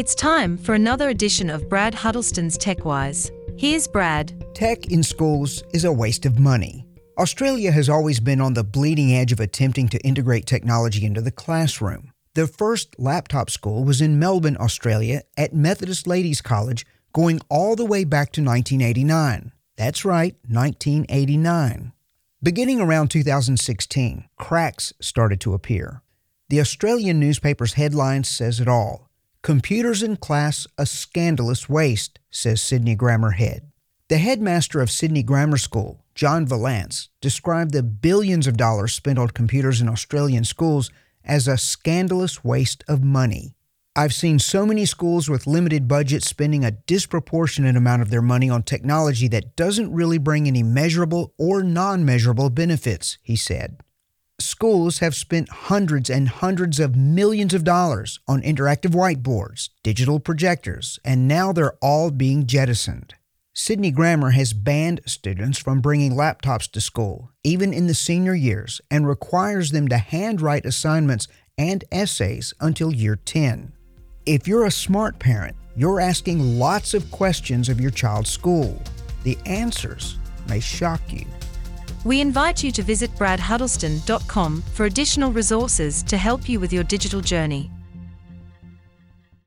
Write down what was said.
It's time for another edition of Brad Huddleston's TechWise. Here's Brad. Tech in schools is a waste of money. Australia has always been on the bleeding edge of attempting to integrate technology into the classroom. The first laptop school was in Melbourne, Australia, at Methodist Ladies College, going all the way back to 1989. That's right, 1989. Beginning around 2016, cracks started to appear. The Australian newspaper's headline says it all. Computers in class, a scandalous waste, says Sydney Grammar Head. The headmaster of Sydney Grammar School, John Vallance, described the billions of dollars spent on computers in Australian schools as a scandalous waste of money. I've seen so many schools with limited budgets spending a disproportionate amount of their money on technology that doesn't really bring any measurable or non measurable benefits, he said schools have spent hundreds and hundreds of millions of dollars on interactive whiteboards, digital projectors, and now they're all being jettisoned. Sydney Grammar has banned students from bringing laptops to school, even in the senior years, and requires them to handwrite assignments and essays until year 10. If you're a smart parent, you're asking lots of questions of your child's school. The answers may shock you. We invite you to visit bradhuddleston.com for additional resources to help you with your digital journey.